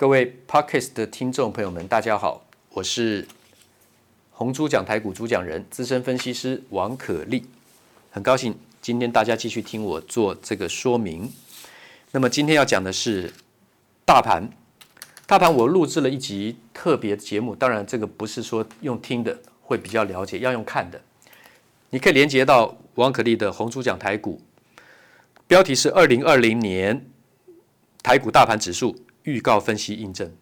各位 Podcast 的听众朋友们，大家好，我是红猪讲台股主讲人、资深分析师王可立，很高兴今天大家继续听我做这个说明。那么今天要讲的是大盘，大盘我录制了一集特别节目，当然这个不是说用听的会比较了解，要用看的。你可以连接到王可立的红猪讲台股，标题是二零二零年台股大盘指数。预告分析印证，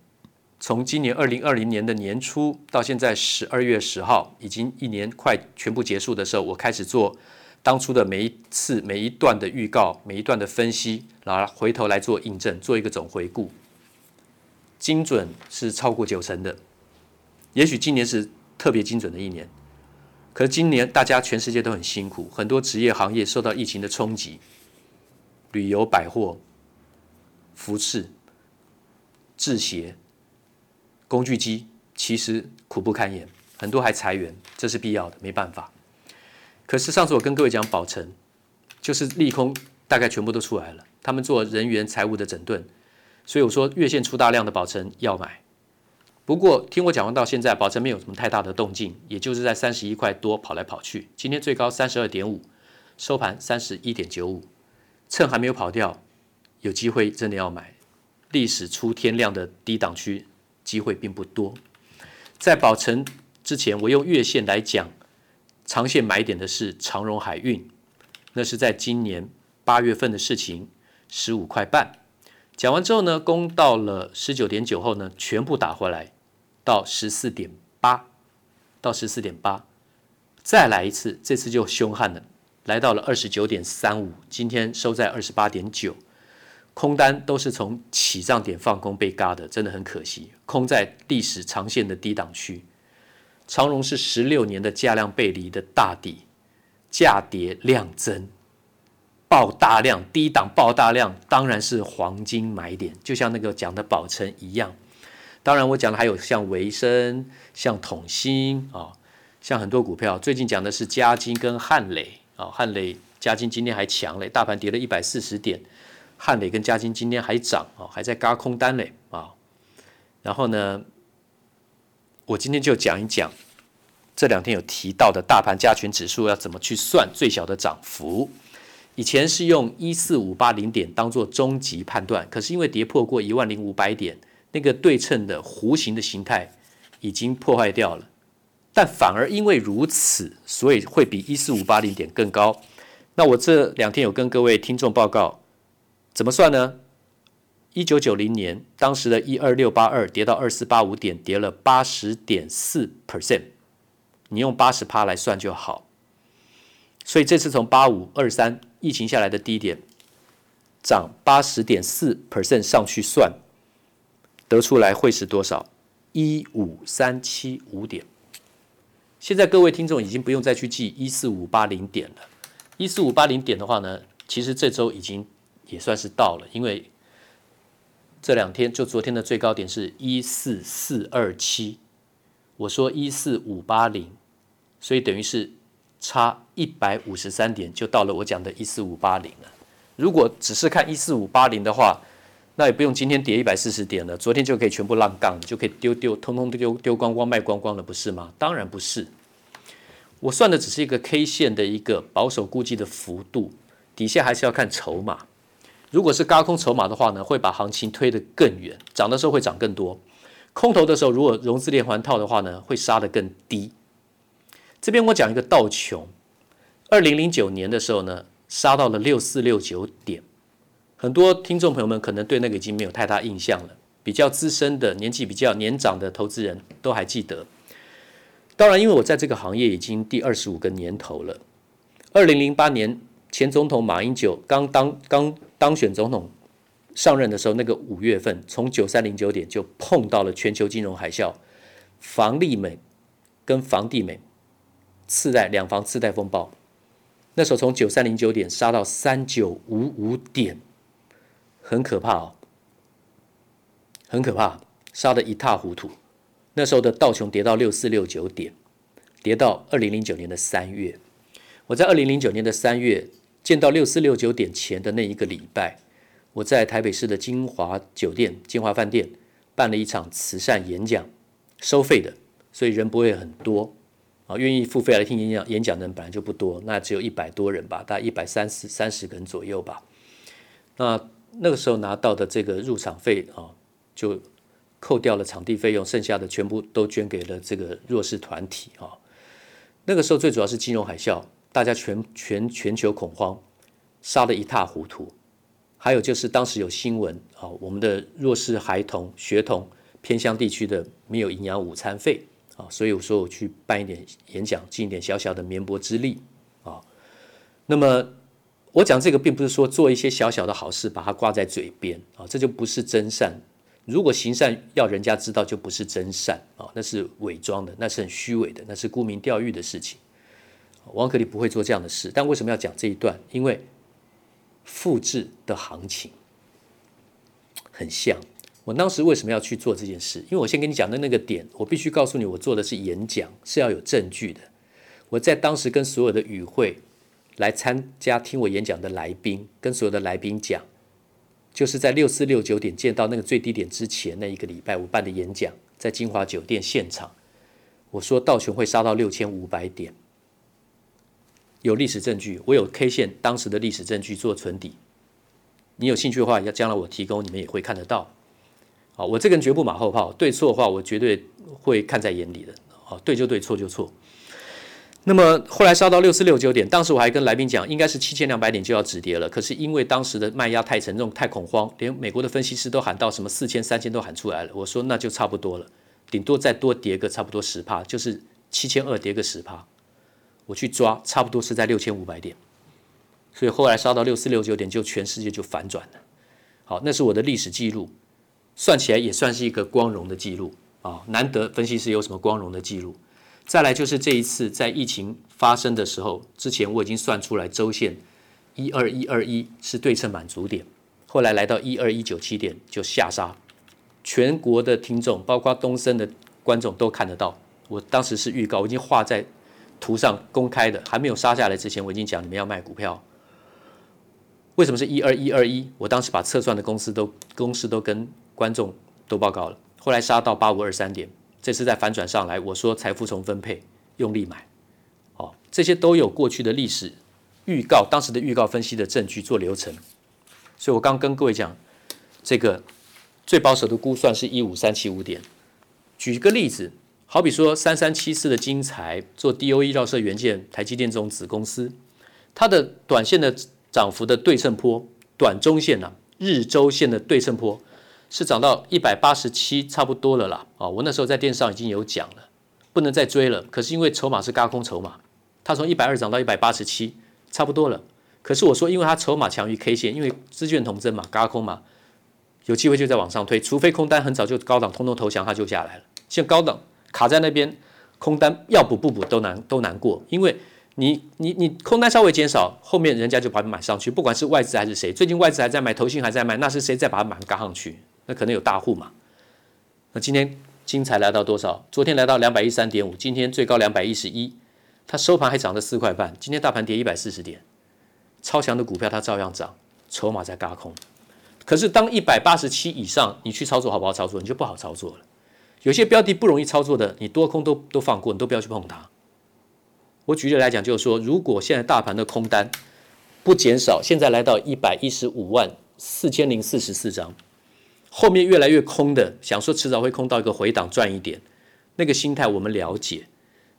从今年二零二零年的年初到现在十二月十号，已经一年快全部结束的时候，我开始做当初的每一次每一段的预告，每一段的分析，然后回头来做印证，做一个总回顾，精准是超过九成的。也许今年是特别精准的一年，可是今年大家全世界都很辛苦，很多职业行业受到疫情的冲击，旅游、百货、服饰。制鞋、工具机其实苦不堪言，很多还裁员，这是必要的，没办法。可是上次我跟各位讲宝成，就是利空大概全部都出来了，他们做人员财务的整顿，所以我说月线出大量的宝成要买。不过听我讲完到现在，宝成没有什么太大的动静，也就是在三十一块多跑来跑去。今天最高三十二点五，收盘三十一点九五，趁还没有跑掉，有机会真的要买。历史出天量的低档区机会并不多，在宝成之前，我用月线来讲，长线买点的是长荣海运，那是在今年八月份的事情，十五块半。讲完之后呢，攻到了十九点九后呢，全部打回来到十四点八，到十四点八，再来一次，这次就凶悍了，来到了二十九点三五，今天收在二十八点九。空单都是从起涨点放空被嘎的，真的很可惜。空在历史长线的低档区，长荣是十六年的价量背离的大底，价跌量增，爆大量，低档爆大量，当然是黄金买点。就像那个讲的宝成一样，当然我讲的还有像维生、像统新啊、像很多股票。最近讲的是嘉金跟汉磊啊，汉磊、嘉金今天还强嘞，大盘跌了一百四十点。汉磊跟嘉金今天还涨啊，还在嘎空单嘞啊。然后呢，我今天就讲一讲这两天有提到的大盘加权指数要怎么去算最小的涨幅。以前是用一四五八零点当做终极判断，可是因为跌破过一万零五百点，那个对称的弧形的形态已经破坏掉了。但反而因为如此，所以会比一四五八零点更高。那我这两天有跟各位听众报告。怎么算呢？一九九零年，当时的一二六八二跌到二四八五点，跌了八十点四 percent。你用八十趴来算就好。所以这次从八五二三疫情下来的低点，涨八十点四 percent 上去算，得出来会是多少？一五三七五点。现在各位听众已经不用再去记一四五八零点了。一四五八零点的话呢，其实这周已经。也算是到了，因为这两天就昨天的最高点是一四四二七，我说一四五八零，所以等于是差一百五十三点就到了我讲的一四五八零了。如果只是看一四五八零的话，那也不用今天跌一百四十点了，昨天就可以全部浪杠，就可以丢丢，通通丢丢光光卖光光了，不是吗？当然不是，我算的只是一个 K 线的一个保守估计的幅度，底下还是要看筹码。如果是高空筹码的话呢，会把行情推得更远，涨的时候会涨更多；空头的时候，如果融资连环套的话呢，会杀得更低。这边我讲一个道琼，二零零九年的时候呢，杀到了六四六九点。很多听众朋友们可能对那个已经没有太大印象了，比较资深的、年纪比较年长的投资人都还记得。当然，因为我在这个行业已经第二十五个年头了。二零零八年前总统马英九刚当刚。当选总统上任的时候，那个五月份，从九三零九点就碰到了全球金融海啸，房利美跟房地美次贷两房次贷风暴。那时候从九三零九点杀到三九五五点，很可怕哦，很可怕，杀得一塌糊涂。那时候的道琼跌到六四六九点，跌到二零零九年的三月。我在二零零九年的三月。见到六四六九点前的那一个礼拜，我在台北市的金华酒店、金华饭店办了一场慈善演讲，收费的，所以人不会很多啊，愿意付费来听演讲演讲的人本来就不多，那只有一百多人吧，大概一百三十三十人左右吧。那那个时候拿到的这个入场费啊，就扣掉了场地费用，剩下的全部都捐给了这个弱势团体啊。那个时候最主要是金融海啸，大家全全全球恐慌，杀得一塌糊涂。还有就是当时有新闻啊，我们的弱势孩童、学童、偏乡地区的没有营养午餐费啊，所以我说我去办一点演讲，尽一点小小的绵薄之力啊。那么我讲这个并不是说做一些小小的好事把它挂在嘴边啊，这就不是真善。如果行善要人家知道，就不是真善啊，那是伪装的，那是很虚伪的，那是沽名钓誉的事情。王可立不会做这样的事，但为什么要讲这一段？因为。复制的行情很像。我当时为什么要去做这件事？因为我先跟你讲的那个点，我必须告诉你，我做的是演讲，是要有证据的。我在当时跟所有的与会来参加听我演讲的来宾，跟所有的来宾讲，就是在六四六九点见到那个最低点之前那一个礼拜，我办的演讲在金华酒店现场，我说道琼会杀到六千五百点。有历史证据，我有 K 线当时的历史证据做存底。你有兴趣的话，要将来我提供，你们也会看得到。好，我这个人绝不马后炮，对错的话，我绝对会看在眼里的。好，对就对，错就错。那么后来烧到六四六九点，当时我还跟来宾讲，应该是七千两百点就要止跌了。可是因为当时的卖压太沉重、太恐慌，连美国的分析师都喊到什么四千、三千都喊出来了。我说那就差不多了，顶多再多跌个差不多十趴，就是七千二跌个十趴。我去抓，差不多是在六千五百点，所以后来烧到六四六九点，就全世界就反转了。好，那是我的历史记录，算起来也算是一个光荣的记录啊，难得分析师有什么光荣的记录。再来就是这一次在疫情发生的时候，之前我已经算出来周线一二一二一是对称满足点，后来来到一二一九七点就下杀，全国的听众包括东森的观众都看得到，我当时是预告，我已经画在。图上公开的还没有杀下来之前，我已经讲你们要卖股票。为什么是一二一二一？我当时把测算的公司都公式都跟观众都报告了。后来杀到八五二三点，这次再反转上来，我说财富重分配，用力买。哦，这些都有过去的历史预告，当时的预告分析的证据做流程。所以我刚跟各位讲，这个最保守的估算是一五三七五点。举一个例子。好比说三三七四的精材做 DOE 绕射元件，台积电这种子公司，它的短线的涨幅的对称波，短中线呢、日周线的对称波是涨到一百八十七，差不多了啦。啊，我那时候在电视上已经有讲了，不能再追了。可是因为筹码是轧空筹码，它从一百二涨到一百八十七，差不多了。可是我说，因为它筹码强于 K 线，因为资券同增嘛，轧空嘛，有机会就在往上推，除非空单很早就高档通通投降，它就下来了。像高档。卡在那边，空单要补不补都难都难过，因为你你你空单稍微减少，后面人家就把它买上去，不管是外资还是谁，最近外资还在买，投信还在卖，那是谁在把它买嘎上去？那可能有大户嘛。那今天精彩来到多少？昨天来到两百一十三点五，今天最高两百一十一，它收盘还涨了四块半。今天大盘跌一百四十点，超强的股票它照样涨，筹码在嘎空。可是当一百八十七以上，你去操作好不好操作？你就不好操作了。有些标的不容易操作的，你多空都都放过，你都不要去碰它。我举例来讲，就是说，如果现在大盘的空单不减少，现在来到一百一十五万四千零四十四张，后面越来越空的，想说迟早会空到一个回档赚一点，那个心态我们了解。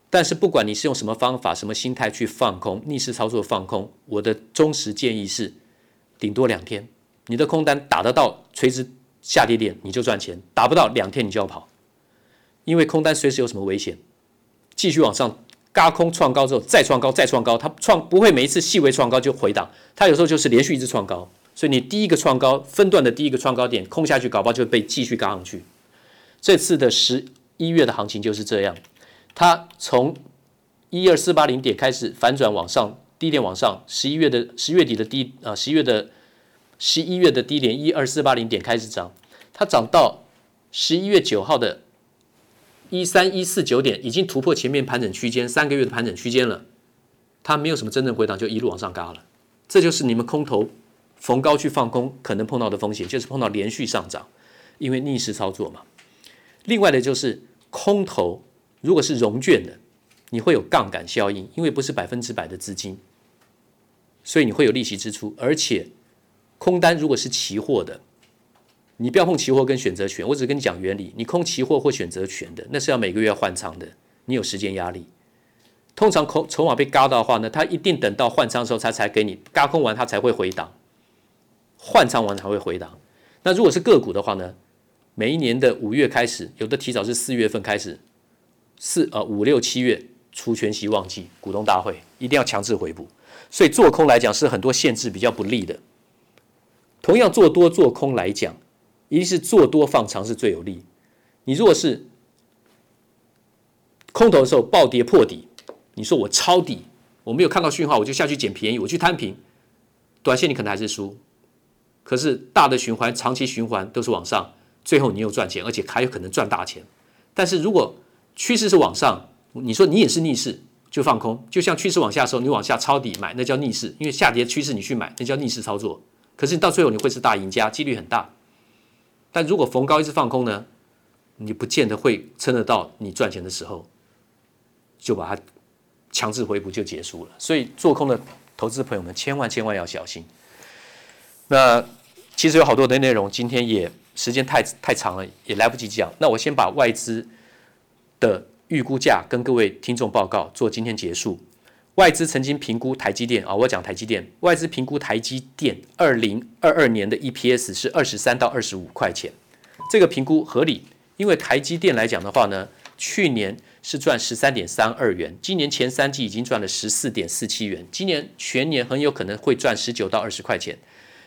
但是不管你是用什么方法、什么心态去放空、逆势操作放空，我的忠实建议是，顶多两天，你的空单打得到垂直下跌点，你就赚钱；打不到，两天你就要跑。因为空单随时有什么危险，继续往上轧空创高之后再创高再创高，它创不会每一次细微创高就回档，它有时候就是连续一直创高，所以你第一个创高分段的第一个创高点空下去，搞不好就被继续轧上去。这次的十一月的行情就是这样，它从一二四八零点开始反转往上，低点往上，十一月的十月底的低啊，十一月的十一月的低点一二四八零点开始涨，它涨到十一月九号的。一三一四九点已经突破前面盘整区间三个月的盘整区间了，它没有什么真正回档，就一路往上嘎了。这就是你们空头逢高去放空可能碰到的风险，就是碰到连续上涨，因为逆势操作嘛。另外的就是空头，如果是融券的，你会有杠杆效应，因为不是百分之百的资金，所以你会有利息支出。而且空单如果是期货的，你不要碰期货跟选择权，我只跟你讲原理。你空期货或选择权的，那是要每个月要换仓的，你有时间压力。通常空筹码被嘎到的话呢，它一定等到换仓的时候，它才给你嘎空完，它才会回档，换仓完才会回档。那如果是个股的话呢，每一年的五月开始，有的提早是四月份开始，四呃五六七月除权息旺季，股东大会一定要强制回补，所以做空来讲是很多限制比较不利的。同样做多做空来讲，一定是做多放长是最有利。你如果是空头的时候暴跌破底。你说我抄底，我没有看到讯号，我就下去捡便宜，我去摊平，短线你可能还是输，可是大的循环、长期循环都是往上，最后你又赚钱，而且还有可能赚大钱。但是如果趋势是往上，你说你也是逆势，就放空，就像趋势往下的时候，你往下抄底买，那叫逆势，因为下跌趋势你去买，那叫逆势操作。可是你到最后你会是大赢家，几率很大。但如果逢高一直放空呢，你不见得会撑得到你赚钱的时候，就把它。强制回补就结束了，所以做空的投资朋友们千万千万要小心。那其实有好多的内容，今天也时间太太长了，也来不及讲。那我先把外资的预估价跟各位听众报告做今天结束。外资曾经评估台积电啊，我讲台积电，外资评估台积电二零二二年的 EPS 是二十三到二十五块钱，这个评估合理，因为台积电来讲的话呢，去年。是赚十三点三二元，今年前三季已经赚了十四点四七元，今年全年很有可能会赚十九到二十块钱。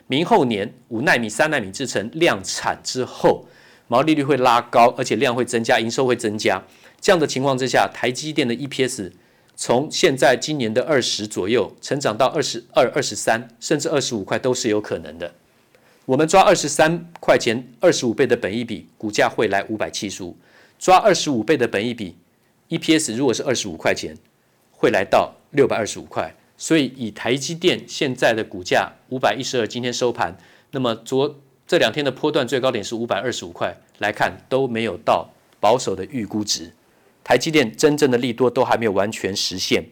明后年五纳米、三纳米制程量产之后，毛利率会拉高，而且量会增加，营收会增加。这样的情况之下，台积电的 EPS 从现在今年的二十左右，成长到二十二、二十三，甚至二十五块都是有可能的。我们抓二十三块钱，二十五倍的本益比，股价会来五百七十五；抓二十五倍的本益比。EPS 如果是二十五块钱，会来到六百二十五块，所以以台积电现在的股价五百一十二，今天收盘，那么昨这两天的波段最高点是五百二十五块来看，都没有到保守的预估值。台积电真正的利多都还没有完全实现，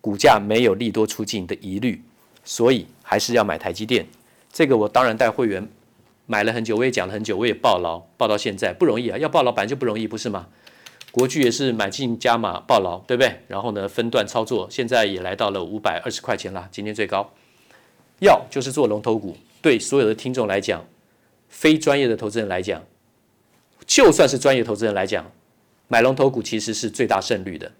股价没有利多出尽的疑虑，所以还是要买台积电。这个我当然带会员买了很久，我也讲了很久，我也抱牢抱到现在不容易啊，要抱牢本来就不容易，不是吗？国巨也是买进加码抱牢，对不对？然后呢，分段操作，现在也来到了五百二十块钱了，今天最高。要就是做龙头股，对所有的听众来讲，非专业的投资人来讲，就算是专业投资人来讲，买龙头股其实是最大胜率的。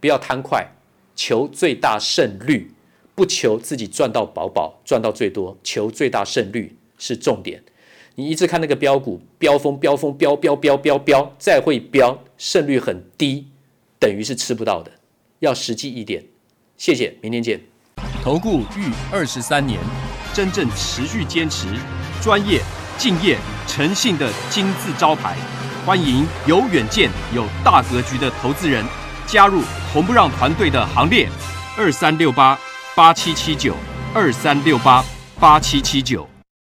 不要贪快，求最大胜率，不求自己赚到饱饱，赚到最多，求最大胜率是重点。你一直看那个标股，飙风飙风飙飙飙飙飙，再会飙，胜率很低，等于是吃不到的。要实际一点。谢谢，明天见。投顾逾二十三年，真正持续坚持、专业、敬业、诚信的金字招牌。欢迎有远见、有大格局的投资人加入红不让团队的行列。二三六八八七七九，二三六八八七七九。